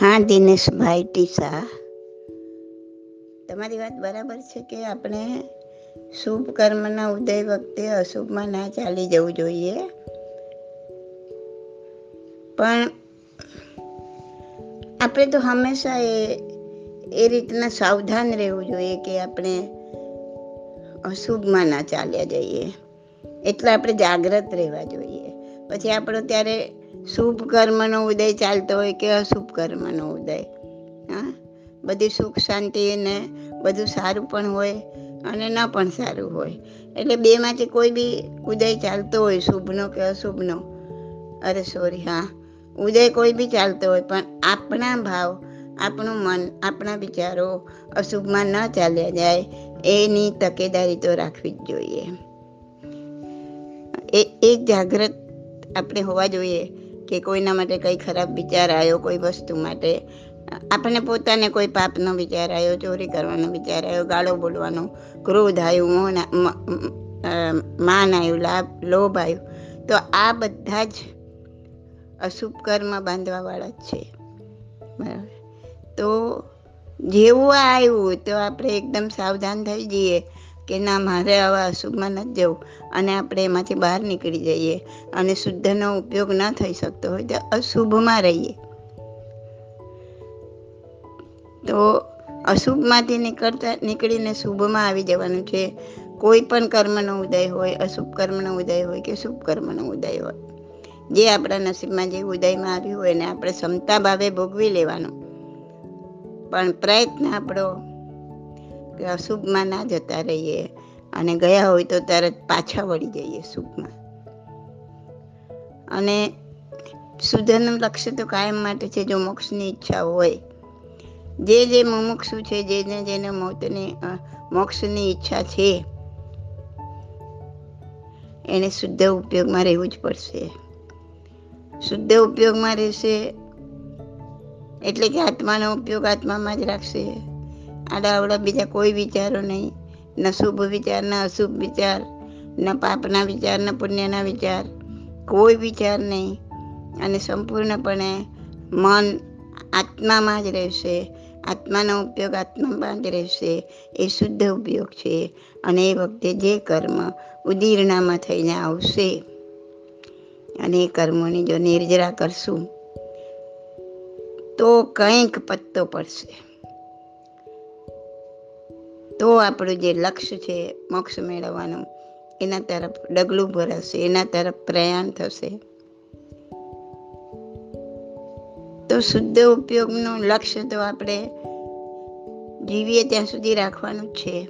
હા, દિનેશભાઈ ટીસા. તમારી વાત બરાબર છે કે આપણે શુભ કર્મના ઉદય વખતે અશુભમાં ના ચાલી જવું જોઈએ. પણ આપણે તો હંમેશા એ એ રીતના સાવધાન રહેવું જોઈએ કે આપણે અશુભમાં ના ચાલ્યા જઈએ. એટલે આપણે જાગ્રત રહેવા જોઈએ. પછી આપણો ત્યારે શુભ કર્મનો ઉદય ચાલતો હોય કે અશુભ કર્મનો ઉદય? હા? બધી સુખ શાંતિ ને બધું સારું પણ હોય અને ન પણ સારું હોય. એટલે બેમાંથી કોઈ બી ઉદય ચાલતો હોય, શુભનો કે અશુભનો? અરે સોરી હા. ઉદય કોઈ બી ચાલતો હોય, પણ આપણા ભાવ, આપણું મન, આપણા વિચારો અશુભમાં ન ચાલ્યા જાય, એની તકેદારી તો રાખવી જ જોઈએ. એ, એક જાગ્રત આપણે હોવા જોઈએ. કે કોઈના માટે કંઈ ખરાબ વિચાર આવ્યો, કોઈ વસ્તુ માટે. આપણને પોતાને કોઈ પાપનો વિચાર આવ્યો, ચોરી કરવાનો વિચાર આવ્યો, ગાળો બોલવાનો, ક્રોધ આવ્યું, મોહ માન આવ્યું, લાભ, લોભ આવ્યું. તો આ બધા જ અશુભ કર્મ બાંધવાવાળા જ છે. બરાબર. તો જેવું આવ્યું, તો આપણે એકદમ સાવધાન થઈ જઈએ. કે ના, મારે આવા અશુભમાં નથી જવું. અને આપણે એમાંથી બહાર નીકળી જઈએ. અને શુદ્ધનો ઉપયોગ ન થઈ શકતો હોય તો અશુભમાં રહીએ. તો અશુભમાંથી નીકળતા, નીકળીને શુભમાં આવી જવાનું છે. કોઈ પણ કર્મનો ઉદય હોય, અશુભ કર્મનો ઉદય હોય કે શુભ કર્મનો ઉદય હોય. જે આપણા નસીબમાં જે ઉદયમાં આવ્યું હોય એને આપણે ક્ષમતા ભાવે ભોગવી લેવાનું. પણ પ્રયત્ન આપણો કે ના જતા રહીએ અને ગયા હોય તો તરત પાછા વળી જઈએ શુભમાં અને શુદ્ધનું લક્ષ્ય તો કાયમ માટે છે, જો મોક્ષની ઈચ્છા હોય. જે જે મુમુક્ષુ છે જેને જેને મોતની મોક્ષની ઈચ્છા છે, એને શુદ્ધ ઉપયોગમાં રહેવું જ પડશે. શુદ્ધ ઉપયોગમાં રહેશે એટલે કે આત્માનો ઉપયોગ આત્મામાં જ રાખશે. આડા આવડા બીજા કોઈ વિચારો નહીં. ન શુભ વિચાર, ન અશુભ વિચાર, ન પાપના વિચાર, ન પુણ્યના વિચાર. કોઈ વિચાર નહીં. અને સંપૂર્ણપણે મન આત્મામાં જ રહેશે. આત્માનો ઉપયોગ આત્મામાં જ રહેશે. એ શુદ્ધ ઉપયોગ છે. અને એ વખતે જે કર્મ ઉદીર્ણામાં થઈને આવશે, અને એ કર્મોની જો નિર્જરા કરશું, તો કંઈક પત્તો પડશે. તો આપણું જે લક્ષ્ય છે, મોક્ષ મેળવવાનું, એના તરફ ડગલું ભરાશે, એના તરફ પ્રયાણ થશે. તો શુદ્ધ ઉપયોગનું લક્ષ્ય તો આપણે જીવીએ ત્યાં સુધી રાખવાનું જ છે.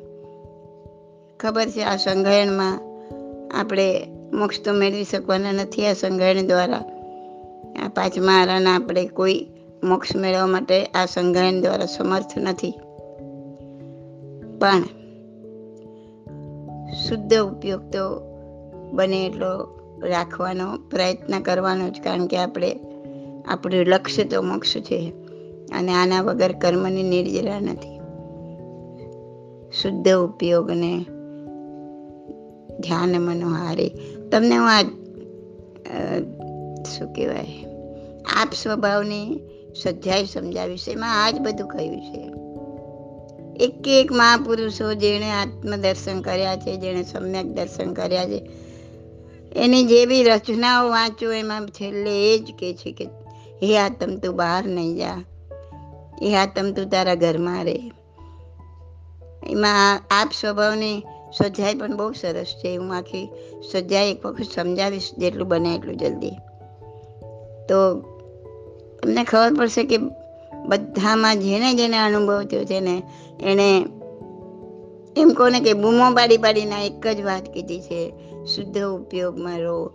ખબર છે, આ સંગ્રહણમાં આપણે મોક્ષ તો મેળવી શકવાના નથી, આ સંગ્રહણ દ્વારા. આ પાંચમા આરાના આપણે કોઈ મોક્ષ મેળવવા માટે આ સંગ્રહણ દ્વારા સમર્થ નથી. પણ શુદ્ધ ઉપયોગ તો બને એટલો રાખવાનો પ્રયત્ન કરવાનો જ, કારણ કે આપણે, આપણું લક્ષ્ય તો મોક્ષ છે અને આના વગર કર્મની નિર્જરા નથી. શુદ્ધ ઉપયોગને ધ્યાન મનોહારે. તમને હું આ શું કહેવાય, આપ સ્વભાવની સજ્જાઈ સમજાવીશ. એમાં આ જ બધું કહ્યું છે. એક એક મહાપુરુષો જેણે આત્મદર્શન કર્યા છે, જેણે સમ્યક દર્શન કર્યા છે. એની જે બી રચનાઓ વાંચો, એમાં છેલ્લે એ જ કે છે કે, હે આતમ તું બહાર નહીં જા. એ આતમ તું તારા ઘરમાં રહે એમાં આપ સ્વભાવની સજાઈ પણ બહુ સરસ છે. હું આખી સજાઈ એક વખત સમજાવીશ જેટલું બને એટલું જલ્દી. તો તમને ખબર પડશે કે બધામાં જેને જેને અનુભવ થયો છે ને, એણે એમ કોને કે બૂમો પાડી પાડીને એક જ વાત કીધી છે, શુદ્ધ ઉપયોગમાં રહો,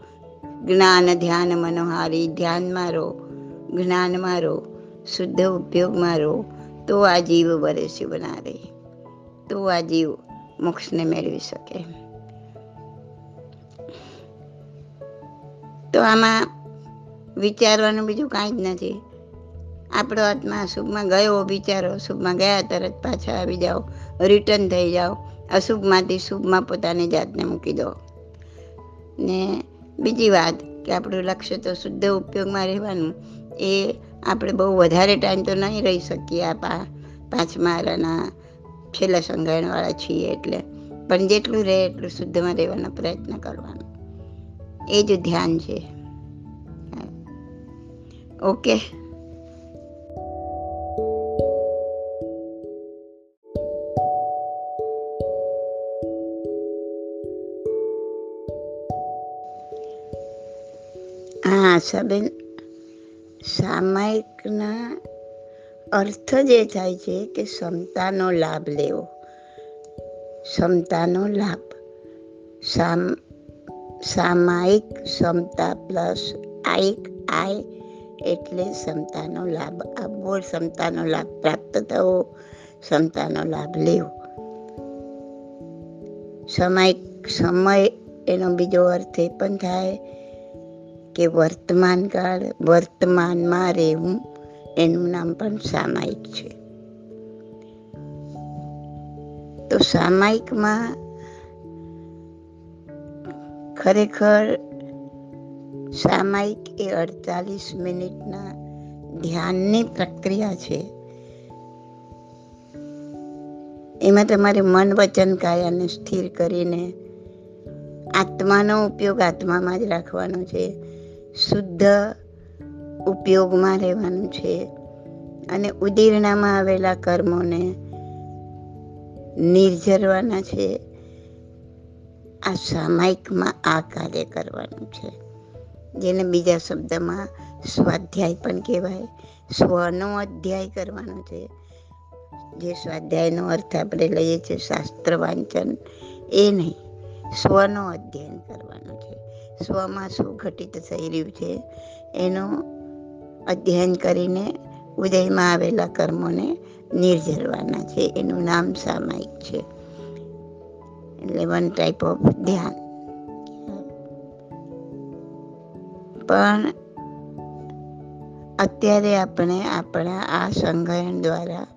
જ્ઞાન, ધ્યાન, મનોહારી, ધ્યાનમાં રહો, જ્ઞાનમાં રહો, શુદ્ધ ઉપયોગમાં રહો, તો આ જીવ વરસી બનાવે, તો આ જીવ મોક્ષને મેળવી શકે. તો આમાં વિચારવાનું બીજું કાંઈ જ નથી. આપણો આત્મા શુભમાં ગયો વિચારો શુભમાં ગયા, તરત પાછા આવી જાઓ રિટર્ન થઈ જાઓ, અશુભમાંથી શુભમાં પોતાની જાતને મૂકી દો. ને બીજી વાત કે આપણું લક્ષ્ય તો શુદ્ધ ઉપયોગમાં રહેવાનું, એ આપણે બહુ વધારે ટાઈમ તો નહીં રહી શકીએ આ પાંચમા આરાના છેલ્લા સંગાયણવાળા છીએ એટલે. પણ જેટલું રહે એટલું શુદ્ધમાં રહેવાનો પ્રયત્ન કરવાનો. એ જ ધ્યાન છે. ઓકે આશાબેન સામાયિકના અર્થ જે થાય છે કે ક્ષમતાનો લાભ લેવો. ક્ષમતાનો લાભ. સામ, સામાયિક ક્ષમતા પ્લસ આઈક આય એટલે ક્ષમતાનો લાભ આપવો, ક્ષમતાનો લાભ પ્રાપ્ત થવો, ક્ષમતાનો લાભ લેવો. સમય સમય એનો બીજો અર્થ એ પણ થાય કે વર્તમાન કાળ વર્તમાનમાં રહેવું એનું નામ પણ સામાયિક છે. તો સામાયિકમાં ખરેખર સામાયિક એ અડતાલીસ મિનિટના ધ્યાનની પ્રક્રિયા છે. એમાં તમારે મન વચન કાયાને સ્થિર કરીને આત્માનો ઉપયોગ આત્મામાં જ રાખવાનો છે. શુદ્ધ ઉપયોગમાં રહેવાનું છે અને ઉદીરણામાં આવેલા કર્મોને નિર્જરવાના છે. આ સામાયિકમાં આ કાર્ય કરવાનું છે, જેને બીજા શબ્દમાં સ્વાધ્યાય પણ કહેવાય. સ્વનો અધ્યાય કરવાનો છે. જે સ્વાધ્યાયનો અર્થ આપણે લઈએ છીએ શાસ્ત્ર વાંચન એ નહીં, સ્વનો અધ્યયન કરવાનો છે. સ્વમાં શું ઘટિત થઈ રહ્યું છે. એનું અધ્યયન કરીને ઉદયમાં આવેલા કર્મોને નિર્જરવાના છે. એનું નામ સામાયિક છે. એટલે વન ટાઈપ ઓફ ધ્યાન. પણ અત્યારે આપણે આપણા આ સંગ્રહણ દ્વારા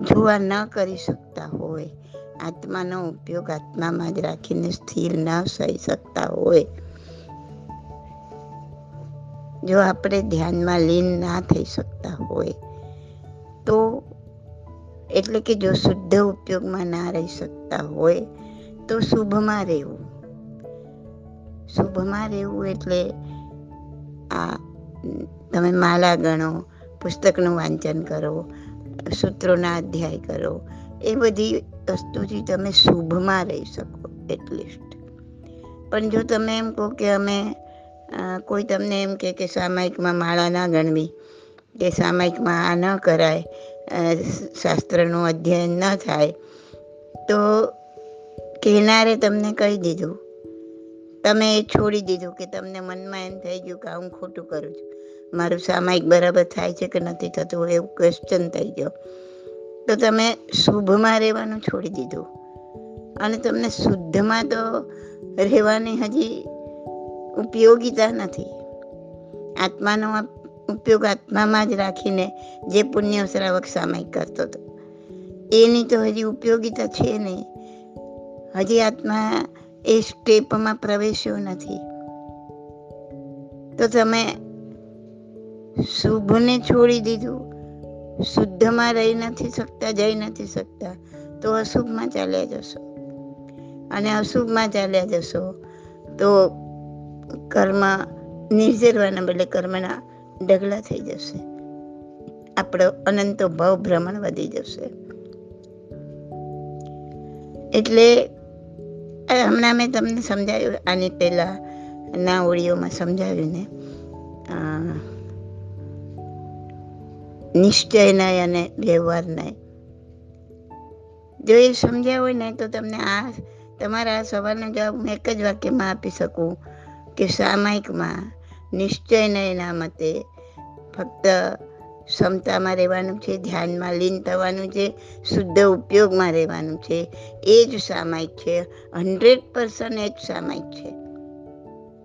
જોવા ન કરી શકતા હોય આત્માનો ઉપયોગ આત્મામાં જ રાખીને સ્થિર ન થઈ શકતા હોય. જો આપણે ધ્યાનમાં લીન ના થઈ શકતા હોય, તો એટલે કે જો શુદ્ધ ઉપયોગમાં ના રહી શકતા હોય, તો શુભમાં રહેવું. શુભમાં રહેવું એટલે આ તમે માલા ગણો, પુસ્તકનું વાંચન કરો, સૂત્રોના અધ્યાય કરો, એ બધી વસ્તુથી તમે શુભમાં રહી શકો, એટલીસ્ટ. પણ જો તમે એમ કહો કે અમે કોઈ તમને એમ કે કે સામાયિકમાં માળા ના ગણવી, કે સામાયિકમાં આ ન કરાય શાસ્ત્રનું અધ્યયન ન થાય, તો કહેનારે તમને કહી દીધું. તમે એ છોડી દીધું કે તમને મનમાં એમ થઈ ગયું કે હું ખોટું કરું છું. મારું સામાયિક બરાબર થાય છે કે નથી થતું એવું ક્વેશ્ચન થઈ ગયો. તો તમે શુભમાં રહેવાનું છોડી દીધું. અને તમને શુદ્ધમાં તો રહેવાની હજી ઉપયોગિતા નથી. આત્માનો ઉપયોગ આત્મામાં જ રાખીને જે પુણ્ય શ્રાવક સામાયિક કરતો હતો. એની તો હજી ઉપયોગિતા છે નહીં. હજી આત્મા એ સ્ટેપમાં પ્રવેશ્યો નથી. તો તમે શુભને છોડી દીધું. શુદ્ધમાં રહી નથી શકતા, જઈ નથી શકતા, તો અશુભમાં ચાલ્યા જશો. અને અશુભમાં ચાલ્યા જશો, તો કર્મ નિર્જરવાના બદલે કર્મના ડગલા થઈ જશે. આપણો અનંતો ભાવ ભ્રમણ વધી જશે. એટલે હમણાં મેં તમને સમજાવ્યું આની પહેલાં ના ઓળીઓમાં સમજાવ્યું ને નિશ્ચય નહીં અને વ્યવહાર નહીં. જો એ સમજ્યા હોય ને, તો તમને આ તમારા સવાલનો જવાબ હું એક જ વાક્યમાં આપી શકું કે સામાયિકમાં નિશ્ચય નયના મતે ફક્ત ક્ષમતામાં રહેવાનું છે, ધ્યાનમાં લીન થવાનું છે, શુદ્ધ ઉપયોગમાં રહેવાનું છે. એ જ સામાયિક છે. હંડ્રેડ પર્સન્ટ એ જ સામાયિક છે.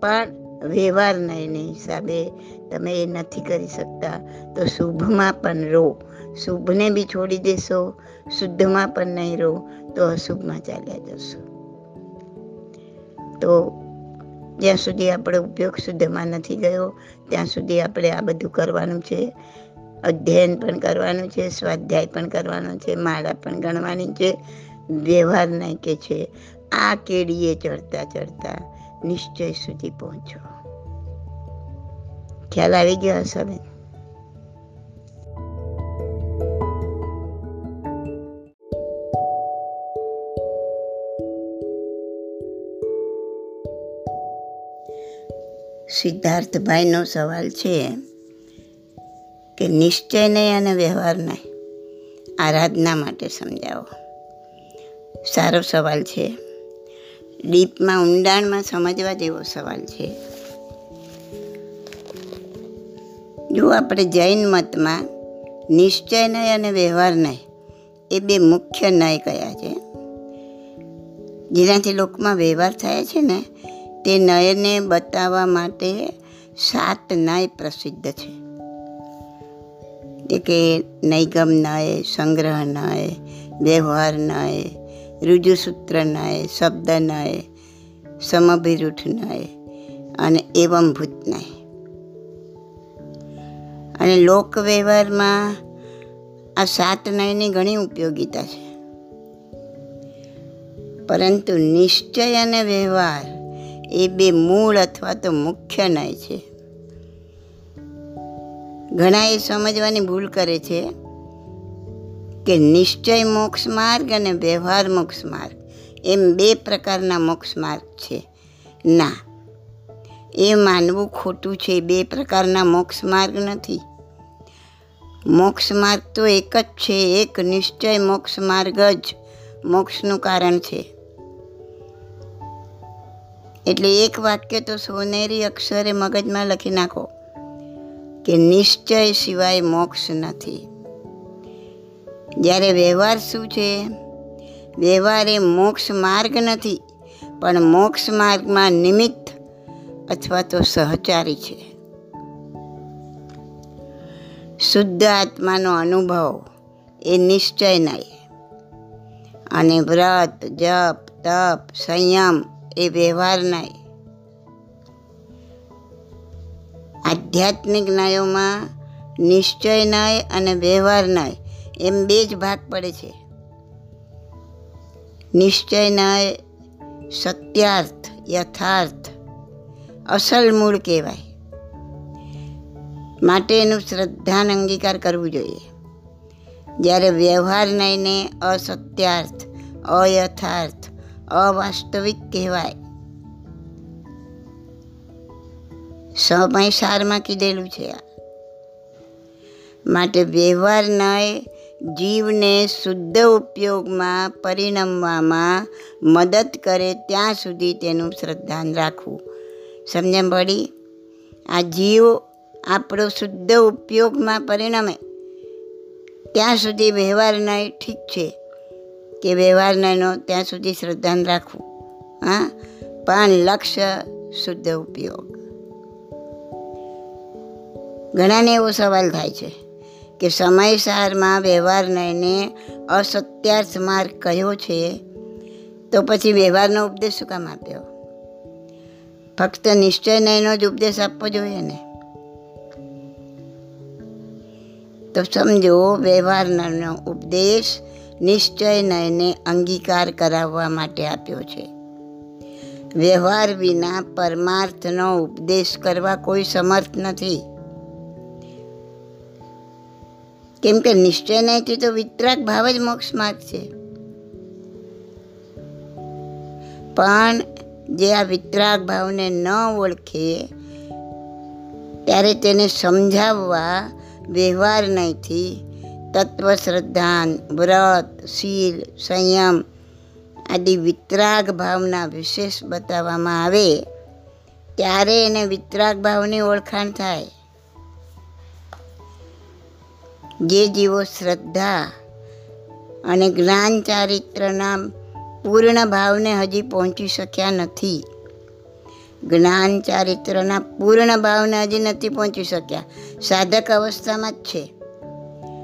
પણ વ્યવહાર નયને હિસાબે તમે એ નથી કરી શકતા. તો શુભમાં પણ રહો. શુભને બી છોડી દેશો, શુદ્ધમાં પણ નહીં રહો, તો અશુભમાં ચાલ્યા જશો. તો જ્યાં સુધી આપણે ઉપયોગ શુદ્ધમાં નથી ગયો, ત્યાં સુધી આપણે આ બધું કરવાનું છે. અધ્યયન પણ કરવાનું છે, સ્વાધ્યાય પણ કરવાનો છે, માળા પણ ગણવાની છે. વ્યવહાર નહીં કે છે. આ કેડીએ ચડતા ચડતા નિશ્ચય સુધી પહોંચો ખ્યાલ આવી ગયો હશે સિદ્ધાર્થભાઈનો સવાલ છે કે નિશ્ચય નહીં અને વ્યવહાર નહીં. આરાધના માટે સમજાવો. સારો સવાલ છે. ડીપમાં ઊંડાણમાં સમજવા જેવો સવાલ છે. જો આપણે જૈન મતમાં નિશ્ચય નય અને વ્યવહાર નય એ બે મુખ્ય નય કયા છે? જેનાથી લોકમાં વ્યવહાર થાય છે ને, તે નયને બતાવવા માટે સાત નય પ્રસિદ્ધ છે. જે કે નૈગમ નય સંગ્રહ નય વ્યવહાર નય રુજુસૂત્ર શબ્દનાય શબ્દ નય સમભિરૂઠ નય અને એવમ ભૂત નય અને લોક વ્યવહારમાં આ સાત નયની ઘણી ઉપયોગિતા છે. પરંતુ નિશ્ચય અને વ્યવહાર એ બે મૂળ અથવા તો મુખ્ય નય છે. ઘણા એ સમજવાની ભૂલ કરે છે કે નિશ્ચય મોક્ષ માર્ગ અને વ્યવહાર મોક્ષ માર્ગ. એમ બે પ્રકારના મોક્ષ માર્ગ છે. ના, એ માનવું ખોટું છે. બે પ્રકારના મોક્ષ માર્ગ નથી. મોક્ષ માર્ગ તો એક જ છે. એક નિશ્ચય મોક્ષ માર્ગ જ મોક્ષનું કારણ છે. એટલે એક વાક્ય તો સોનેરી અક્ષરે મગજમાં લખી નાખો કે નિશ્ચય સિવાય મોક્ષ નથી. જ્યારે વ્યવહાર શું છે? વ્યવહાર એ મોક્ષ માર્ગ નથી, પણ મોક્ષ માર્ગમાં નિમિત્ત અથવા તો સહચારી છે. શુદ્ધ આત્માનો અનુભવ એ નિશ્ચય નહીં. અને વ્રત, જપ, તપ, સંયમ એ વ્યવહાર નહીં. આધ્યાત્મિક ન્યાયોમાં નિશ્ચય નય અને વ્યવહાર ન્યાય એમ બે જ ભાગ પડે છે. નિશ્ચય ન્યાય સત્યાર્થ, યથાર્થ, અસલ મૂળ કહેવાય. માટે એનું શ્રદ્ધાન અંગીકાર કરવું જોઈએ. જ્યારે વ્યવહાર નહીંને અસત્યાર્થ, અયથાર્થ, અવાસ્તવિક કહેવાય. સમય સારમાં કીધેલું છે આ. માટે વ્યવહાર નય જીવને શુદ્ધ ઉપયોગમાં પરિણમવામાં મદદ કરે ત્યાં સુધી તેનું શ્રદ્ધાન રાખવું. સમજણ પડી? આ જીવ આપણો શુદ્ધ ઉપયોગમાં પરિણમે. ત્યાં સુધી વ્યવહાર નહીં ઠીક છે. કે વ્યવહાર નયનો ત્યાં સુધી શ્રદ્ધાન રાખવું. હા? પણ લક્ષ્ય શુદ્ધ ઉપયોગ. ઘણાને એવો સવાલ થાય છે. કે સમયસારમાં વ્યવહાર નયને અસત્યાર્થ માર્ગ કહ્યો છે, તો પછી વ્યવહારનો ઉપદેશ શું કામ આપ્યો? ફક્ત નિશ્ચય નયનો જ ઉપદેશ આપવો જોઈએ ને? તો સમજો, વ્યવહારનો ઉપદેશ નિશ્ચય નયને અંગીકાર કરાવવા માટે આપ્યો છે. વ્યવહાર વિના પરમાર્થનો ઉપદેશ કરવા કોઈ સમર્થ નથી. કેમ કે નિશ્ચય નહીંથી તો વિતરાગ ભાવ જ મોક્ષ માર્ગ છે. પણ જે આ વિતરાગ ભાવને ન ઓળખે, ત્યારે તેને સમજાવવા વ્યવહાર નહીંથી તત્વ શ્રદ્ધાન વ્રત, શીલ, સંયમ આદિ વિતરાગ ભાવના વિશેષ બતાવવામાં આવે, ત્યારે એને વિતરાગ ભાવની ઓળખાણ થાય. જે જીવો શ્રદ્ધા અને જ્ઞાન ચારિત્રના પૂર્ણ ભાવને હજી પહોંચી શક્યા નથી. જ્ઞાન ચારિત્રના પૂર્ણ ભાવને હજી નથી પહોંચી શક્યા. સાધક અવસ્થામાં જ છે.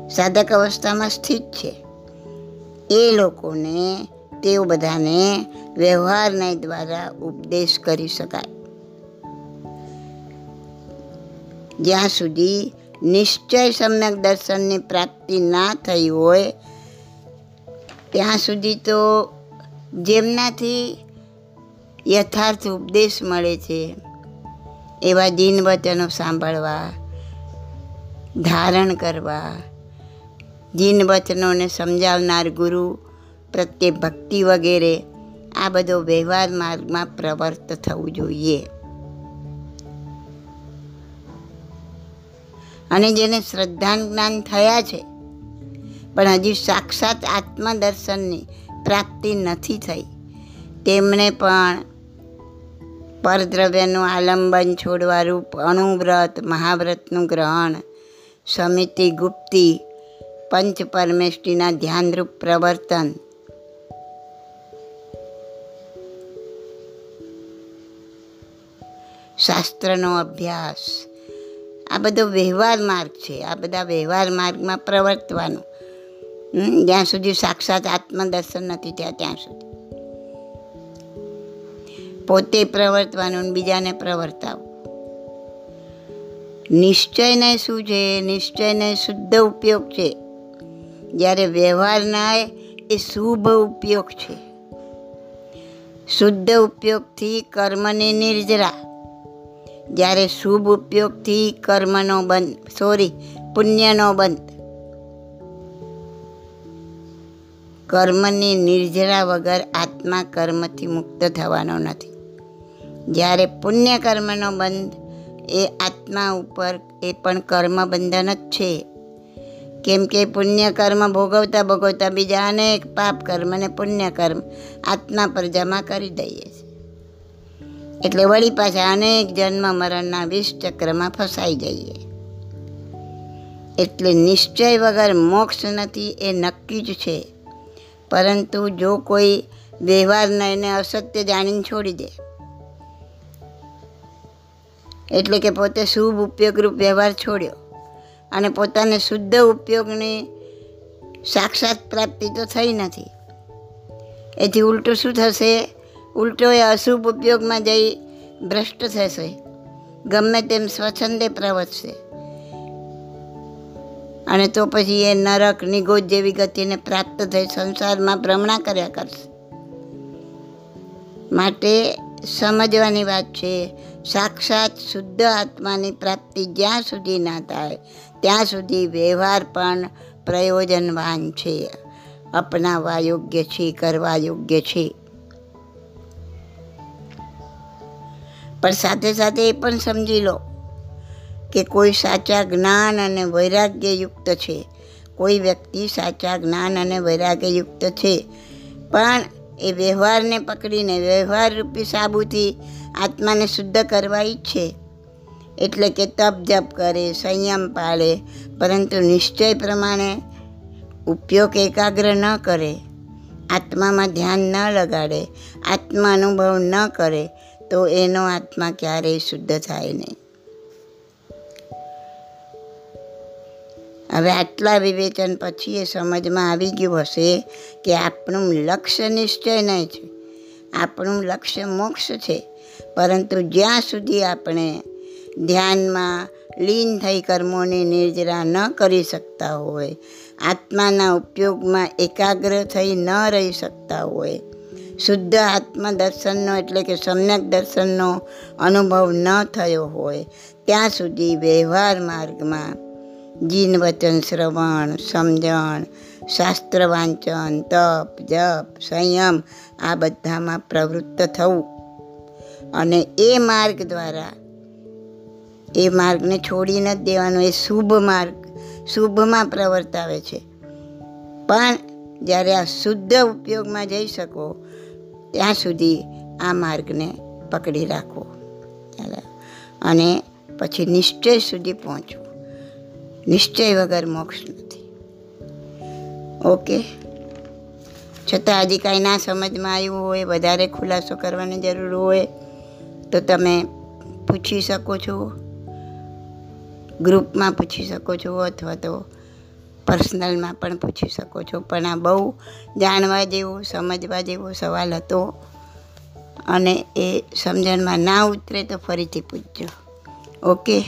સાધક અવસ્થામાં સ્થિત છે. એ લોકોને, તેઓ બધાને વ્યવહારના દ્વારા ઉપદેશ કરી શકાય. જ્યાં સુધી નિશ્ચય સમ્યક દર્શનની પ્રાપ્તિ ના થઈ હોય, ત્યાં સુધી તો જેમનાથી યથાર્થ ઉપદેશ મળે છે, એવા દિન વચનો સાંભળવા, ધારણ કરવા, દિન વચનોને સમજાવનાર ગુરુ પ્રત્યે ભક્તિ વગેરે, આ બધો વ્યવહાર માર્ગમાં પ્રવર્ત થવું જોઈએ. અને જેને શ્રદ્ધા જ્ઞાન થયા છે. પણ હજી સાક્ષાત આત્મદર્શનની પ્રાપ્તિ નથી થઈ. તેમણે પણ પરદ્રવ્યનું આલંબન છોડવા રૂપ અણુવ્રત મહાવ્રતનું ગ્રહણ, સમિતિ ગુપ્તી, પંચ પરમેષ્ઠીના ધ્યાનરૂપ પ્રવર્તન શાસ્ત્રનો અભ્યાસ આ બધો વ્યવહાર માર્ગ છે. આ બધા વ્યવહાર માર્ગમાં પ્રવર્તવાનું. જ્યાં સુધી સાક્ષાત આત્મદર્શન નથી થયા ત્યાં સુધી. પોતે પ્રવર્તવાનું બીજાને પ્રવર્તાવું. નિશ્ચયને શું છે? નિશ્ચયને શુદ્ધ ઉપયોગ છે. જ્યારે વ્યવહારના એ શુભ ઉપયોગ છે. શુદ્ધ ઉપયોગથી કર્મની નિર્જરા. જ્યારે શુભ ઉપયોગથી કર્મનો બંધ સોરી પુણ્યનો બંધ. કર્મની નિર્જરા વગર આત્મા કર્મથી મુક્ત થવાનો નથી. જ્યારે પુણ્ય કર્મનો બંધ, એ આત્મા ઉપર એ પણ કર્મ બંધન જ છે. કેમ કે પુણ્ય કર્મ ભોગવતા ભોગવતા બીજા અનેક પાપ કર્મ અને પુણ્ય કર્મ આત્મા પર જમા કરી દઈએ છીએ એટલે વળી પાછા અનેક જન્મ મરણના વિષ ચક્રમાં ફસાઈ જઈએ. એટલે નિશ્ચય વગર મોક્ષ નથી એ નક્કી જ છે. પરંતુ જો કોઈ વ્યવહારને એને અસત્ય જાણીને છોડી દે. એટલે કે પોતે શુભ ઉપયોગરૂપ વ્યવહાર છોડ્યો અને પોતાને શુદ્ધ ઉપયોગની સાક્ષાત પ્રાપ્તિ તો થઈ નથી. એથી ઉલટું શું થશે? ઉલટો એ અશુભ ઉપયોગમાં જઈ ભ્રષ્ટ થશે. ગમે તેમ સ્વચ્છંદે પ્રવર્તશે અને તો પછી એ નરક નિગોજ જેવી ગતિને પ્રાપ્ત થઈ સંસારમાં ભ્રમણા કર્યા કરશે. માટે સમજવાની વાત છે, સાક્ષાત શુદ્ધ આત્માની પ્રાપ્તિ જ્યાં સુધી ના થાય, ત્યાં સુધી વ્યવહાર પણ પ્રયોજનવાન છે. અપનાવવા યોગ્ય છે, કરવા યોગ્ય છે. પણ સાથે સાથે એ પણ સમજી લો કે કોઈ સાચા જ્ઞાન અને વૈરાગ્યયુક્ત છે. કોઈ વ્યક્તિ સાચા જ્ઞાન અને વૈરાગ્યયુક્ત છે. પણ એ વ્યવહારને પકડીને, વ્યવહાર રૂપી સાબુથી આત્માને શુદ્ધ કરવા ઈચ્છે. એટલે કે તપ જપ કરે, સંયમ પાળે, પરંતુ નિશ્ચય પ્રમાણે ઉપયોગ એકાગ્ર ન કરે. આત્મામાં ધ્યાન ન લગાડે આત્મા અનુભવ ન કરે તો એનો આત્મા ક્યારેય શુદ્ધ થાય નહીં. હવે આટલા વિવેચન પછી એ સમજમાં આવી ગયું હશે કે આપણું લક્ષ્ય નિશ્ચય નહીં છે. આપણું લક્ષ્ય મોક્ષ છે. પરંતુ જ્યાં સુધી આપણે ધ્યાનમાં લીન થઈ કર્મોની નિર્જરા ન કરી શકતા હોય, આત્માના ઉપયોગમાં એકાગ્ર થઈ ન રહી શકતા હોય શુદ્ધ આત્મદર્શનનો એટલે કે સમ્યક દર્શનનો અનુભવ ન થયો હોય, ત્યાં સુધી વ્યવહાર માર્ગમાં જીન વચન શ્રવણ, સમજણ, શાસ્ત્ર વાંચન, તપ, જપ, સંયમ આ બધામાં પ્રવૃત્ત થવું. અને એ માર્ગ દ્વારા, એ માર્ગને છોડી નથી દેવાનો એ શુભ માર્ગ, શુભમાં પ્રવર્તાવે છે. પણ જ્યારે આ શુદ્ધ ઉપયોગમાં જઈ શકો ત્યાં સુધી આ માર્ગને પકડી રાખવો અને પછી નિશ્ચય સુધી પહોંચવું નિશ્ચય વગર મોક્ષ નથી. ઓકે? છતાં હજી કાંઈ ના સમજમાં આવ્યું હોય, વધારે ખુલાસો કરવાની જરૂર હોય, તો તમે પૂછી શકો છો. ગ્રુપમાં પૂછી શકો છો અથવા તો પર્સનલમાં પણ પૂછી શકો છો. પણ આ બહુ જાણવા જેવો, સમજવા જેવો સવાલ હતો. અને એ સમજણમાં ના ઉતરે તો ફરીથી પૂછજો. ઓકે?